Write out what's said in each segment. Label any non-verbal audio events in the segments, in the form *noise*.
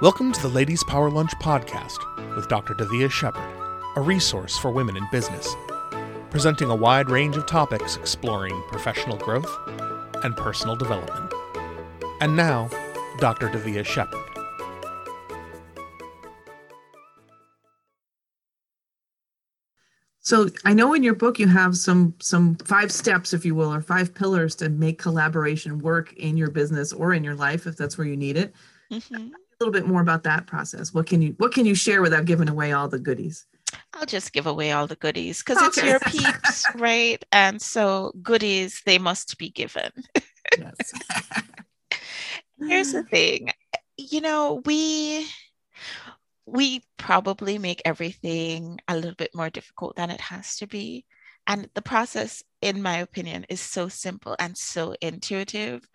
Welcome to the Ladies Power Lunch podcast with Dr. Davia Shepard, a resource for women in business, presenting a wide range of topics exploring professional growth and personal development. And now, Dr. Davia Shepard. So I know in your book you have some some five steps, if you will, or five pillars to make collaboration work in your business or in your life if that's where you need it. Mm-hmm. A little bit more about that process. What can you what can you share without giving away all the goodies? I'll just give away all the goodies because oh, okay. it's your *laughs* peeps, right? And so goodies they must be given. yes. *laughs* Here's the thing. You know, we we probably make everything a little bit more difficult than it has to be. And the process, in my opinion, is so simple and so intuitive,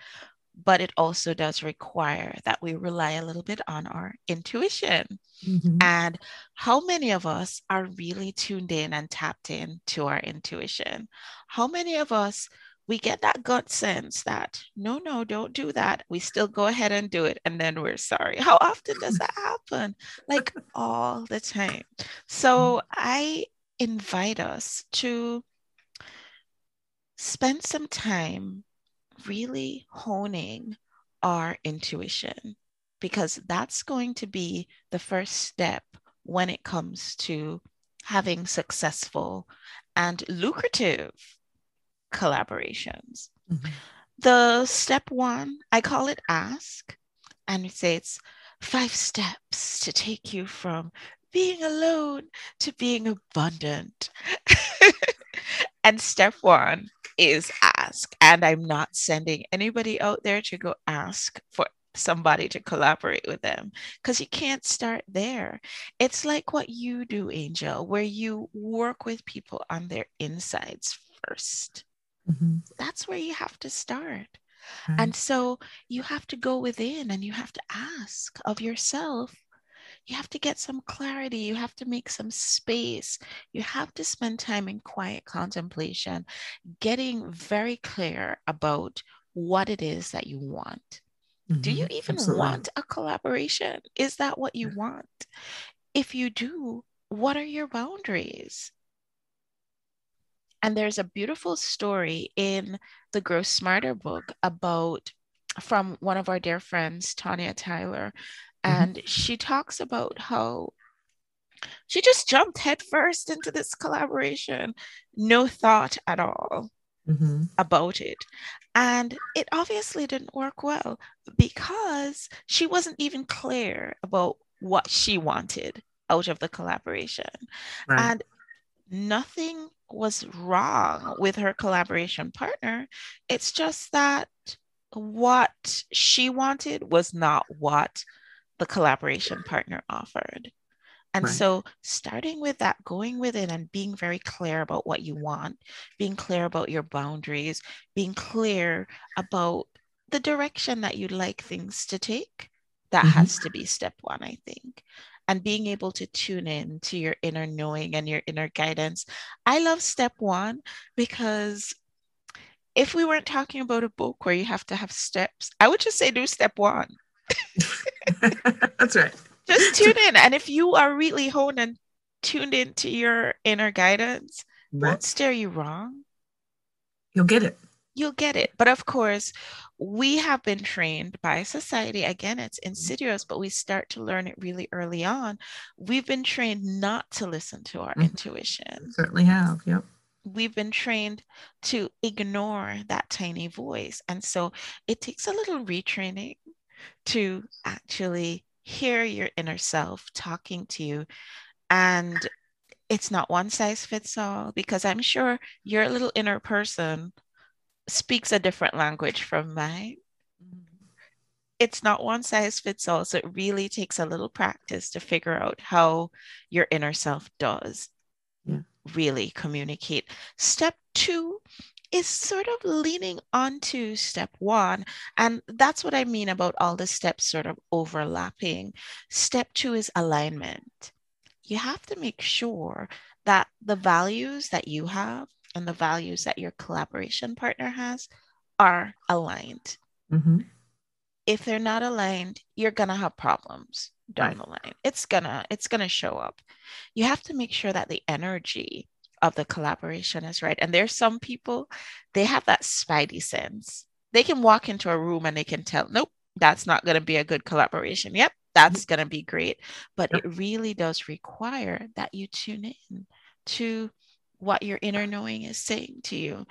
but it also does require that we rely a little bit on our intuition. Mm-hmm. And how many of us are really tuned in and tapped in to our intuition? How many of us we get that gut sense that no, no, don't do that. We still go ahead and do it. And then we're sorry. How often does that happen? Like *laughs* all the time. So I invite us to spend some time really honing our intuition because that's going to be the first step when it comes to having successful and lucrative collaborations. Mm-hmm. The step one, I call it ask, and it says five steps to take you from being alone to being abundant. *laughs* and step one is ask. And I'm not sending anybody out there to go ask for somebody to collaborate with them because you can't start there. It's like what you do, Angel, where you work with people on their insides first. Mm-hmm. That's where you have to start. Right. And so you have to go within and you have to ask of yourself. You have to get some clarity. You have to make some space. You have to spend time in quiet contemplation, getting very clear about what it is that you want. Mm-hmm. Do you even Absolutely. want a collaboration? Is that what you want? If you do, what are your boundaries? And there's a beautiful story in the Grow Smarter book about from one of our dear friends, Tanya Tyler. Mm-hmm. And mm-hmm. she talks about how she just jumped headfirst into this collaboration, no thought at all mm-hmm. about it. And it obviously didn't work well because she wasn't even clear about what she wanted out of the collaboration. Right. And nothing was wrong with her collaboration partner. It's just that what she wanted was not what the collaboration partner offered. And right. so, starting with that, going within and being very clear about what you want, being clear about your boundaries, being clear about the direction that you'd like things to take, that mm-hmm. has to be step one, I think and being able to tune in to your inner knowing and your inner guidance. I love step one because if we weren't talking about a book where you have to have steps, I would just say do step one. *laughs* *laughs* *laughs* That's right. Just tune in. And if you are really honed and tuned into your inner guidance, right. won't steer you wrong. You'll get it you'll get it. But of course, we have been trained by society. Again, it's insidious, but we start to learn it really early on. We've been trained not to listen to our mm-hmm. intuition. Certainly have. Yep. We've been trained to ignore that tiny voice. And so it takes a little retraining to actually hear your inner self talking to you. And it's not one size fits all because I'm sure your little inner person speaks a different language from mine. Mm-hmm. It's not one size fits all. So it really takes a little practice to figure out how your inner self does yeah. really communicate. Step two is sort of leaning onto step one. And that's what I mean about all the steps sort of overlapping. Step two is alignment. You have to make sure that the values that you have and the values that your collaboration partner has are aligned. Mm-hmm. If they're not aligned, you're going to have problems down right. the line. It's gonna it's gonna show up. You have to make sure that the energy of the collaboration is right. And there's some people they have that spidey sense. They can walk into a room and they can tell, nope, that's not going to be a good collaboration. Yep, that's going to be great. But yep. it really does require that you tune in to what your inner knowing is saying to you.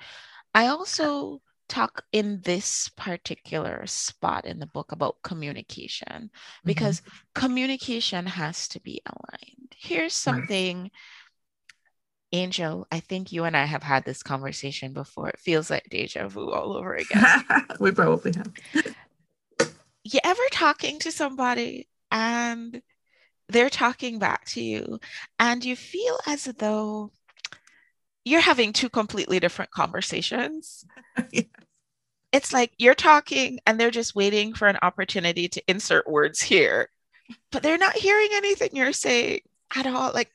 I also talk in this particular spot in the book about communication mm-hmm. because mm-hmm. communication has to be aligned. Here's something. Angel, I think you and I have had this conversation before. It feels like deja vu all over again. *laughs* we probably have. you ever talking to somebody and they're talking back to you and you feel as though you're having two completely different conversations. *laughs* yes. It's like you're talking and they're just waiting for an opportunity to insert words here, but they're not hearing anything you're saying at all. Like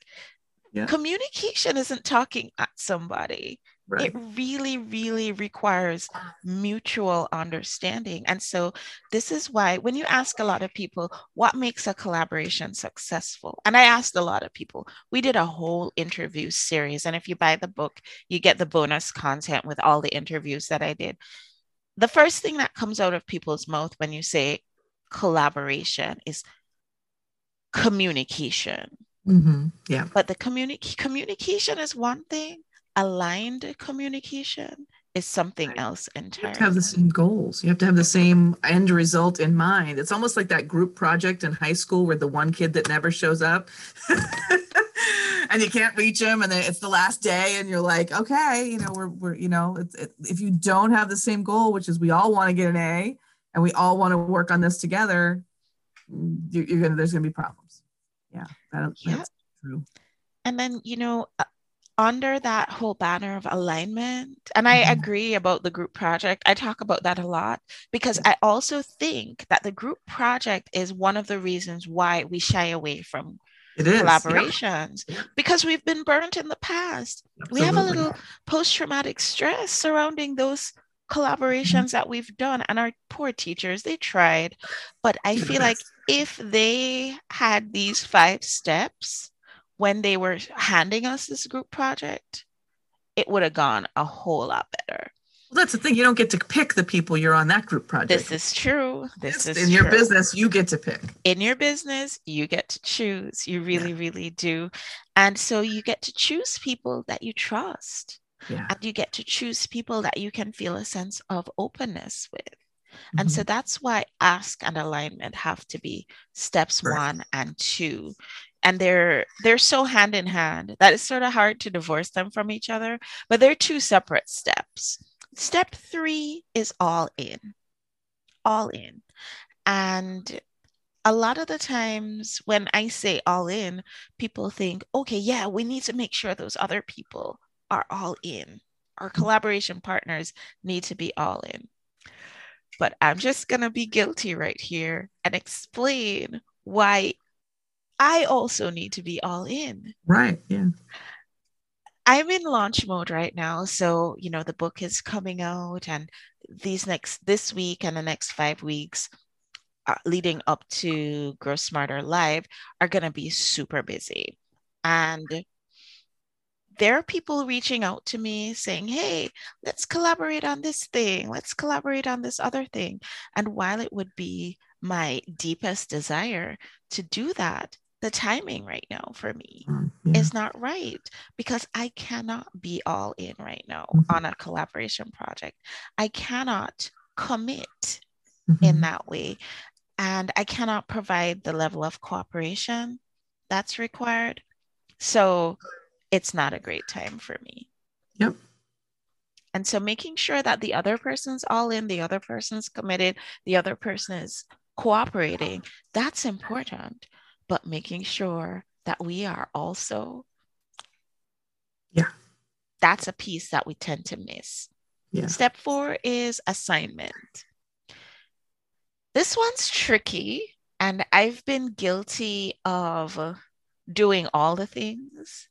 yeah. communication isn't talking at somebody. Right. It really, really requires mutual understanding. And so, this is why when you ask a lot of people, what makes a collaboration successful? And I asked a lot of people, we did a whole interview series. And if you buy the book, you get the bonus content with all the interviews that I did. The first thing that comes out of people's mouth when you say collaboration is communication. Mm-hmm. Yeah. But the communi- communication is one thing aligned communication is something else entirely. You have to have the same goals. You have to have the same end result in mind. It's almost like that group project in high school where the one kid that never shows up *laughs* and you can't reach him and it's the last day and you're like, okay, you know, we're, we're you know, it's, it, if you don't have the same goal, which is we all want to get an A and we all want to work on this together, you're, you're to, there's going to be problems. That, yeah. that's true. And then, you know, uh, under that whole banner of alignment, and I mm-hmm. agree about the group project, I talk about that a lot because I also think that the group project is one of the reasons why we shy away from collaborations yeah. because we've been burnt in the past. Absolutely. We have a little post traumatic stress surrounding those collaborations that we've done and our poor teachers they tried but i feel like if they had these five steps when they were handing us this group project, it would have gone a whole lot better. Well, that's the thing. You don't get to pick the people you're on that group project. This is true. This is true. in your business. You get to pick. In your business, you get to choose. You really, yeah. really do. And so you get to choose people that you trust. Yeah. And you get to choose people that you can feel a sense of openness with. And mm-hmm. so that's why ask and alignment have to be steps right. one and two and they're they're so hand in hand that it's sort of hard to divorce them from each other but they're two separate steps step 3 is all in all in and a lot of the times when i say all in people think okay yeah we need to make sure those other people are all in our collaboration partners need to be all in but i'm just going to be guilty right here and explain why I also need to be all in. Right. Yeah. I'm in launch mode right now. So, you know, the book is coming out and these next, this week and the next five weeks uh, leading up to Grow Smarter Live are going to be super busy. And there are people reaching out to me saying, Hey, let's collaborate on this thing. Let's collaborate on this other thing. And while it would be my deepest desire to do that, the timing right now for me mm, yeah. is not right because I cannot be all in right now mm-hmm. on a collaboration project. I cannot commit mm-hmm. in that way. And I cannot provide the level of cooperation that's required. So it's not a great time for me. Yep. And so making sure that the other person's all in, the other person's committed, the other person is cooperating, that's important but making sure that we are also yeah that's a piece that we tend to miss yeah. step four is assignment this one's tricky and i've been guilty of doing all the things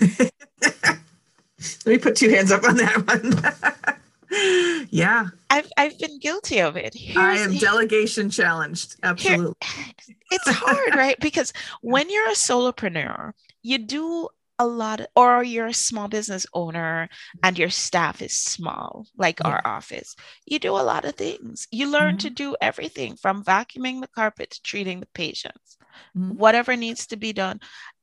let me put two hands up on that one *laughs* yeah. I've I've been guilty of it. Here's, I am delegation challenged. Absolutely. Here, *laughs* it's hard, right? Because when you're a solopreneur, you do a lot of, or you're a small business owner and your staff is small like yeah. our office you do a lot of things you learn mm-hmm. to do everything from vacuuming the carpet to treating the patients mm-hmm. whatever needs to be done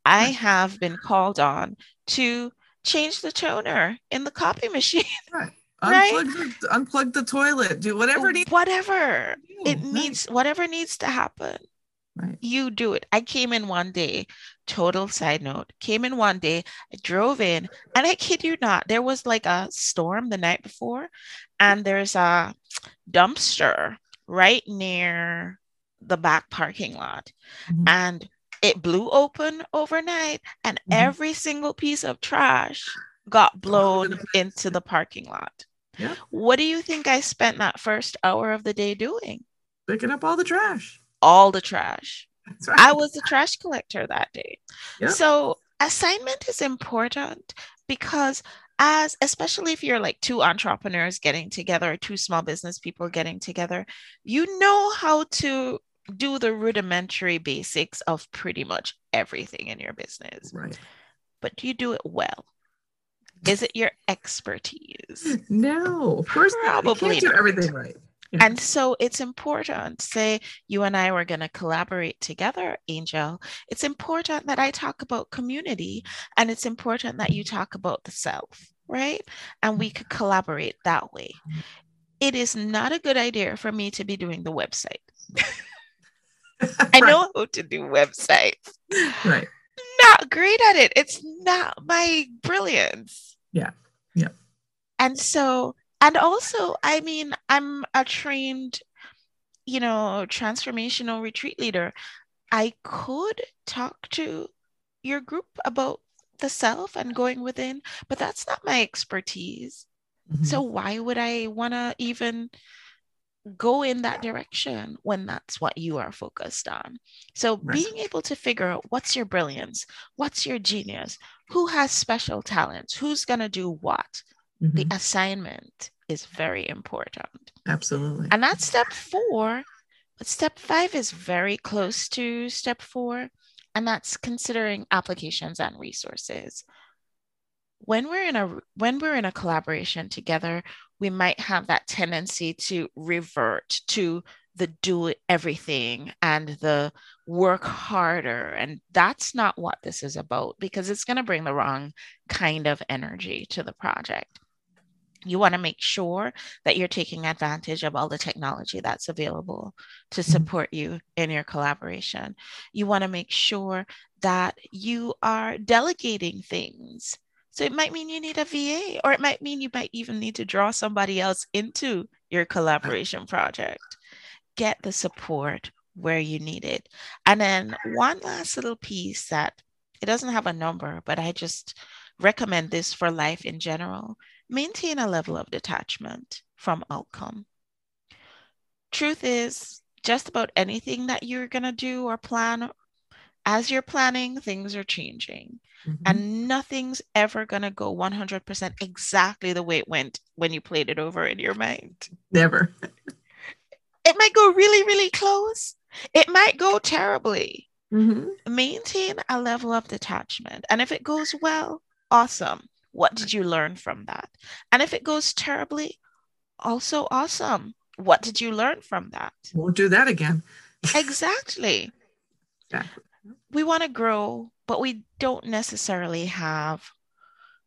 i have been called on to change the toner in the copy machine *laughs* right Unplug, the, unplug the toilet do whatever needs whatever it needs whatever needs to happen Right. You do it. I came in one day, total side note, came in one day, I drove in, and I kid you not, there was like a storm the night before, and there's a dumpster right near the back parking lot. Mm-hmm. And it blew open overnight, and mm-hmm. every single piece of trash got blown into the parking lot. Yeah. What do you think I spent that first hour of the day doing? Picking up all the trash all the trash. Right. I was the trash collector that day. Yep. So assignment is important because as especially if you're like two entrepreneurs getting together, two small business people getting together, you know how to do the rudimentary basics of pretty much everything in your business. Right. But do you do it well? Is it your expertise? *laughs* No, of course Probably not. You can't do everything right. And so it's important, say you and I were going to collaborate together, Angel. It's important that I talk about community and it's important that you talk about the self, right? And we could collaborate that way. Mm-hmm. It is not a good idea for me to be doing the website. *laughs* *laughs* I know how to do websites. Right. Not great at it. It's not my brilliance. Yeah. Yeah. And so and also i mean i'm a trained you know transformational retreat leader i could talk to your group about the self and going within but that's not my expertise mm-hmm. so why would i want to even go in that direction when that's what you are focused on. So, being able to figure out what's your brilliance, what's your genius, who has special talents, who's going to do what, mm-hmm. the assignment is very important. Absolutely. And that's step four. But step five is very close to step four, and that's considering applications and resources. When we're in a when we're in a collaboration together, we might have that tendency to revert to the do everything and the work harder. And that's not what this is about because it's going to bring the wrong kind of energy to the project you want to make sure that you're taking advantage of all the technology that's available to mm-hmm. support you in your collaboration. You want to make sure that you are delegating things. So it might mean you need a VA, or it might mean you might even need to draw somebody else into your collaboration project. Get the support where you need it. And then one last little piece that it doesn't have a number, but I just recommend this for life in general maintain a level of detachment from outcome. Truth is, just about anything that you're going to do or plan, as you're planning, things are changing. Mm-hmm. And nothing's ever going to go 100% exactly the way it went when you played it over in your mind. Never. it might go really, really close. It might go terribly. Mm-hmm. Maintain a level of detachment. And if it goes well, awesome. What did you learn from that? And if it goes terribly, also awesome. What did you learn from that? Won't do that again. *laughs* exactly. Yeah. We want to grow, but we don't necessarily have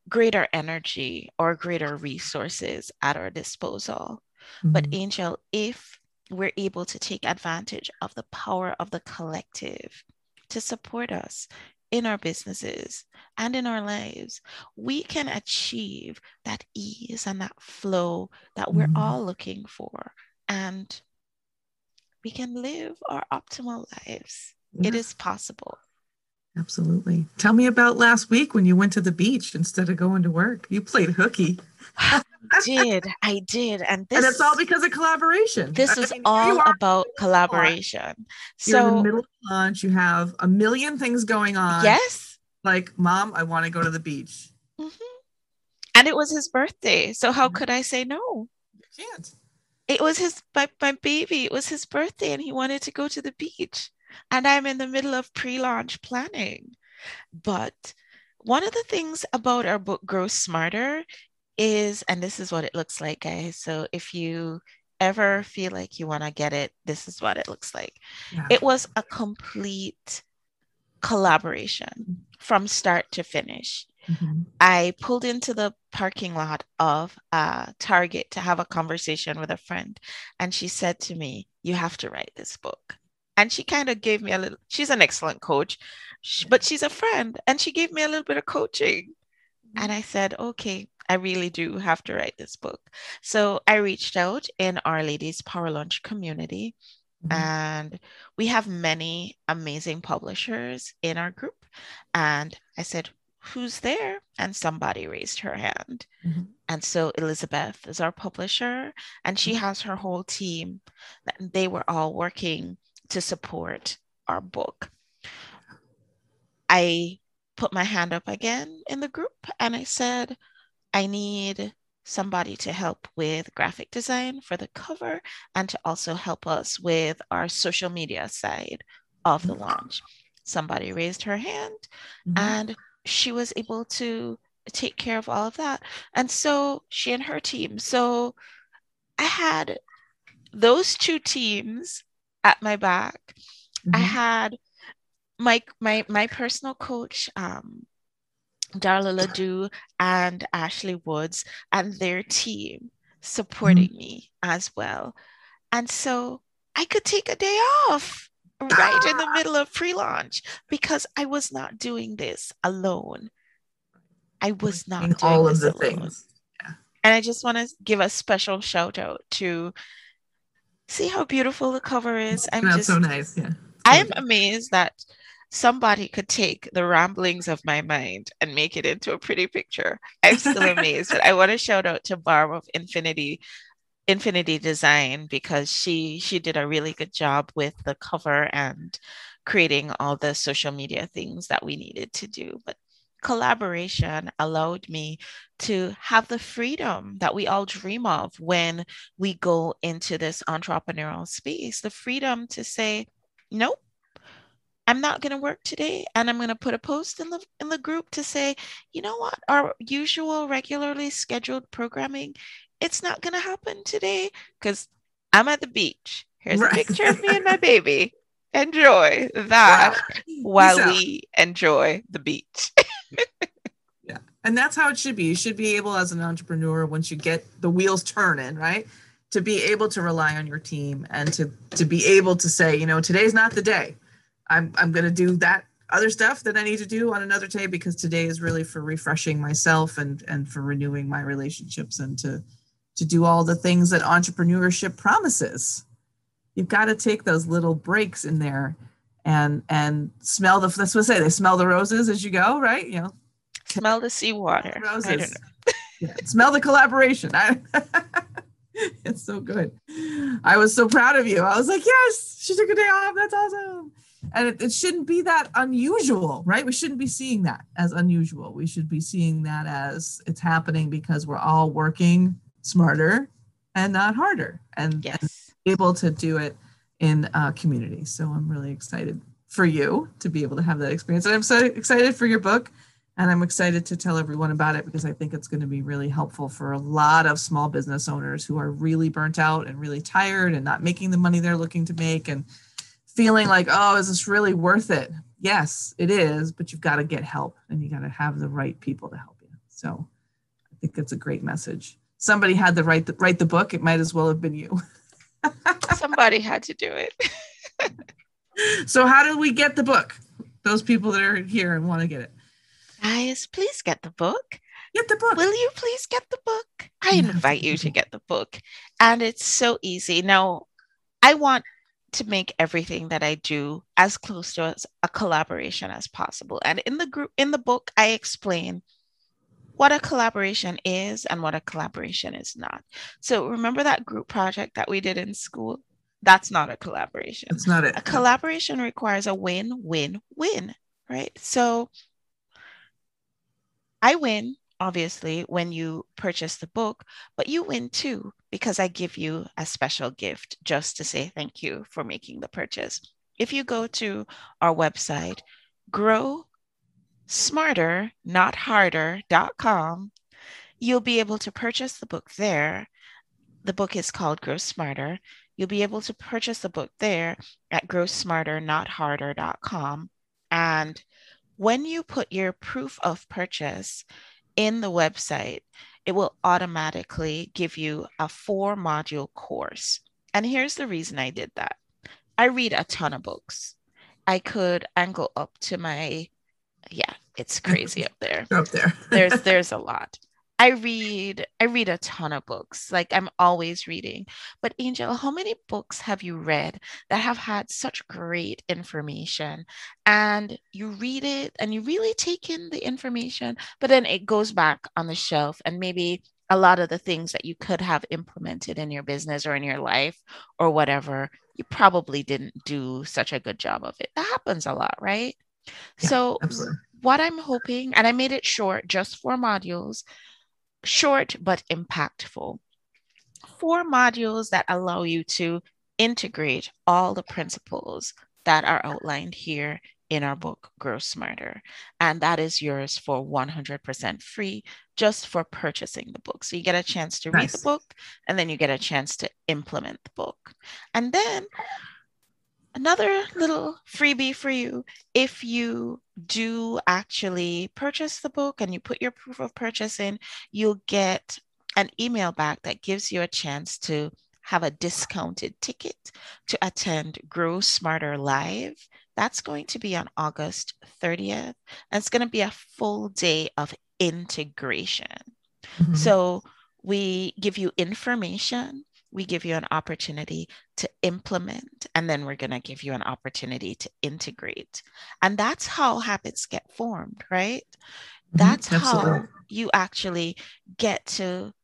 greater energy or greater resources at our disposal. Mm-hmm. But, Angel, if we're able to take advantage of the power of the collective to support us in our businesses and in our lives, we can achieve that ease and that flow that we're mm-hmm. all looking for. And we can live our optimal lives. Yeah. It is possible. Absolutely. Tell me about last week when you went to the beach instead of going to work. You played hooky. I did. I did. And this And it's all because of collaboration. This is mean, all about collaboration. So You're in the middle of lunch, you have a million things going on. Yes. Like, mom, I want to go to the beach. Mm-hmm. And it was his birthday. So how mm-hmm. could I say no? Can't. It was his my, my baby. It was his birthday, and he wanted to go to the beach. And I'm in the middle of pre-launch planning. But one of the things about our book Grow Smarter is, and this is what it looks like, guys. So if you ever feel like you want to get it, this is what it looks like. Yeah. It was a complete collaboration from start to finish. Mm-hmm. I pulled into the parking lot of uh, Target to have a conversation with a friend, and she said to me, You have to write this book. And she kind of gave me a little, she's an excellent coach, but she's a friend, and she gave me a little bit of coaching. Mm-hmm. And I said, Okay, I really do have to write this book. So I reached out in Our Ladies Power Lunch community. Mm-hmm. And we have many amazing publishers in our group. And I said, who's there? And somebody raised her hand. Mm-hmm. And so Elizabeth is our publisher, and she mm-hmm. has her whole team. They were all working to support our book. I put my hand up again in the group and I said, I need somebody to help with graphic design for the cover and to also help us with our social media side of the mm-hmm. launch. Somebody raised her hand mm-hmm. and she was able to take care of all of that. And so she and her team. So I had those two teams at my back. Mm-hmm. I had my my my personal coach, um, Darla Ledoux and Ashley Woods and their team supporting mm-hmm. me as well. And so I could take a day off right in the *laughs* middle of pre-launch because I was not doing this alone. I was not doing all of the alone. things. Yeah. And I just want to give a special shout out to see how beautiful the cover is. I'm That's just so nice. Yeah. I am amazed that somebody could take the ramblings of my mind and make it into a pretty picture. I'm still amazed. But I want to shout out to Barb of Infinity Infinity Design because she she did a really good job with the cover and creating all the social media things that we needed to do. But collaboration allowed me to have the freedom that we all dream of when we go into this entrepreneurial space the freedom to say nope i'm not going to work today and i'm going to put a post in the in the group to say you know what our usual regularly scheduled programming it's not going to happen today because I'm at the beach. Here's right. a picture of me and my *laughs* baby. Enjoy that while we enjoy the beach. *laughs* yeah. And that's how it should be. You should be able, as an entrepreneur, once you get the wheels turning, right? To be able to rely on your team and to to be able to say, you know, today's not the day. I'm I'm gonna do that other stuff that I need to do on another day because today is really for refreshing myself and and for renewing my relationships and to to do all the things that entrepreneurship promises. You've got to take those little breaks in there and and smell the that's what I say they smell the roses as you go, right? You know, smell the seawater. Roses. *laughs* yeah, smell the collaboration. I, *laughs* it's so good. I was so proud of you. I was like, yes, she took a day off. That's awesome. And it, it shouldn't be that unusual, right? We shouldn't be seeing that as unusual. We should be seeing that as it's happening because we're all working smarter and not harder and, yes. and able to do it in a community. So I'm really excited for you to be able to have that experience. And I'm so excited for your book. And I'm excited to tell everyone about it because I think it's going to be really helpful for a lot of small business owners who are really burnt out and really tired and not making the money they're looking to make and feeling like, oh, is this really worth it? Yes, it is, but you've got to get help and you got to have the right people to help you. So I think that's a great message somebody had to write the, write the book. It might as well have been you. *laughs* somebody had to do it. *laughs* so how do we get the book? Those people that are here and want to get it. Guys, please get the book. Get the book. Will you please get the book? I invite you to get the book. And it's so easy. Now, I want to make everything that I do as close to a collaboration as possible. And in the group in the book, I explain what a collaboration is and what a collaboration is not. So remember that group project that we did in school? That's not a collaboration. It's not it. A collaboration requires a win, win, win, right? So I win, obviously, when you purchase the book, but you win too because I give you a special gift just to say thank you for making the purchase. If you go to our website, grow smarter, not harder.com, you'll be able to purchase the book there. The book is called Grow Smarter. You'll be able to purchase the book there at growsmarternotharder.com. And when you put your proof of purchase in the website, it will automatically give you a four module course. And here's the reason I did that I read a ton of books. I could angle up to my, yeah, it's crazy up there. *laughs* Up there. *laughs* there's there's a lot. I read I read a ton of books. Like I'm always reading. But Angel, how many books have you read that have had such great information and you read it and you really take in the information, but then it goes back on the shelf and maybe a lot of the things that you could have implemented in your business or in your life or whatever, you probably didn't do such a good job of it. That happens a lot, right? Yeah, so absolutely. what I'm hoping, and I made it short, just four modules, short but impactful. Four modules that allow you to integrate all the principles that are outlined here in our book, Grow Smarter. And that is yours for 100% free just for purchasing the book. So you get a chance to nice. read the book and then you get a chance to implement the book. And then another little freebie for you if you do actually purchase the book and you put your proof of purchase in, you'll get an email back that gives you a chance to have a discounted ticket to attend Grow Smarter Live. That's going to be on August 30th. And it's going to be a full day of integration. Mm-hmm. So we give you information we give you an opportunity to implement, and then we're going to give you an opportunity to integrate. And that's how habits get formed, right? Mm-hmm. That's how you actually get to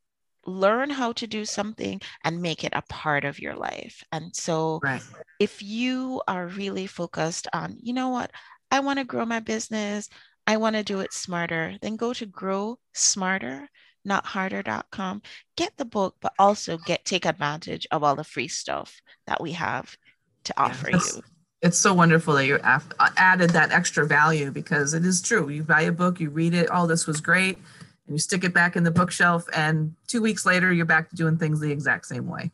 learn how to do something and make it a part of your life. And so, right. if you are really focused on, you know what, I want to grow my business, I want to do it smarter, then go to Grow Smarter notharder.com. Get the book, but also get take advantage of all the free stuff that we have to offer yeah, you. It's so wonderful that you added that extra value because it is true. You buy a book, you read it, oh, this was great, and you stick it back in the bookshelf, and two weeks later, you're back to doing things the exact same way.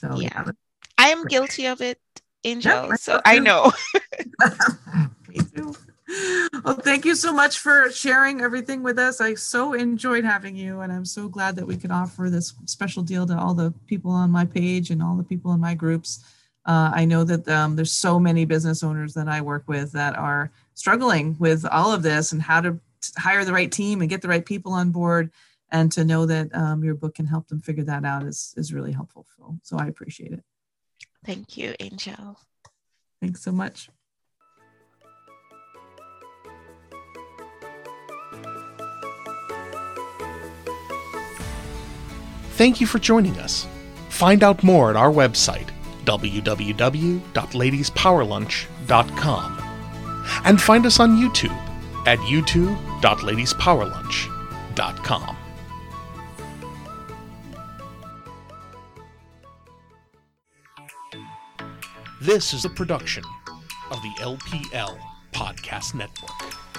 So, yeah, yeah I am guilty of it, Angel. Yeah, so I know. *laughs* Well, thank you so much for sharing everything with us. I so enjoyed having you, and I'm so glad that we could offer this special deal to all the people on my page and all the people in my groups. Uh, I know that um, there's so many business owners that I work with that are struggling with all of this and how to hire the right team and get the right people on board. And to know that um, your book can help them figure that out is is really helpful. So, so I appreciate it. Thank you, Angel. Thanks so much. Thank you for joining us. Find out more at our website, www.ladiespowerlunch.com. And find us on YouTube at youtube.ladiespowerlunch.com. This is a production of the LPL Podcast Network.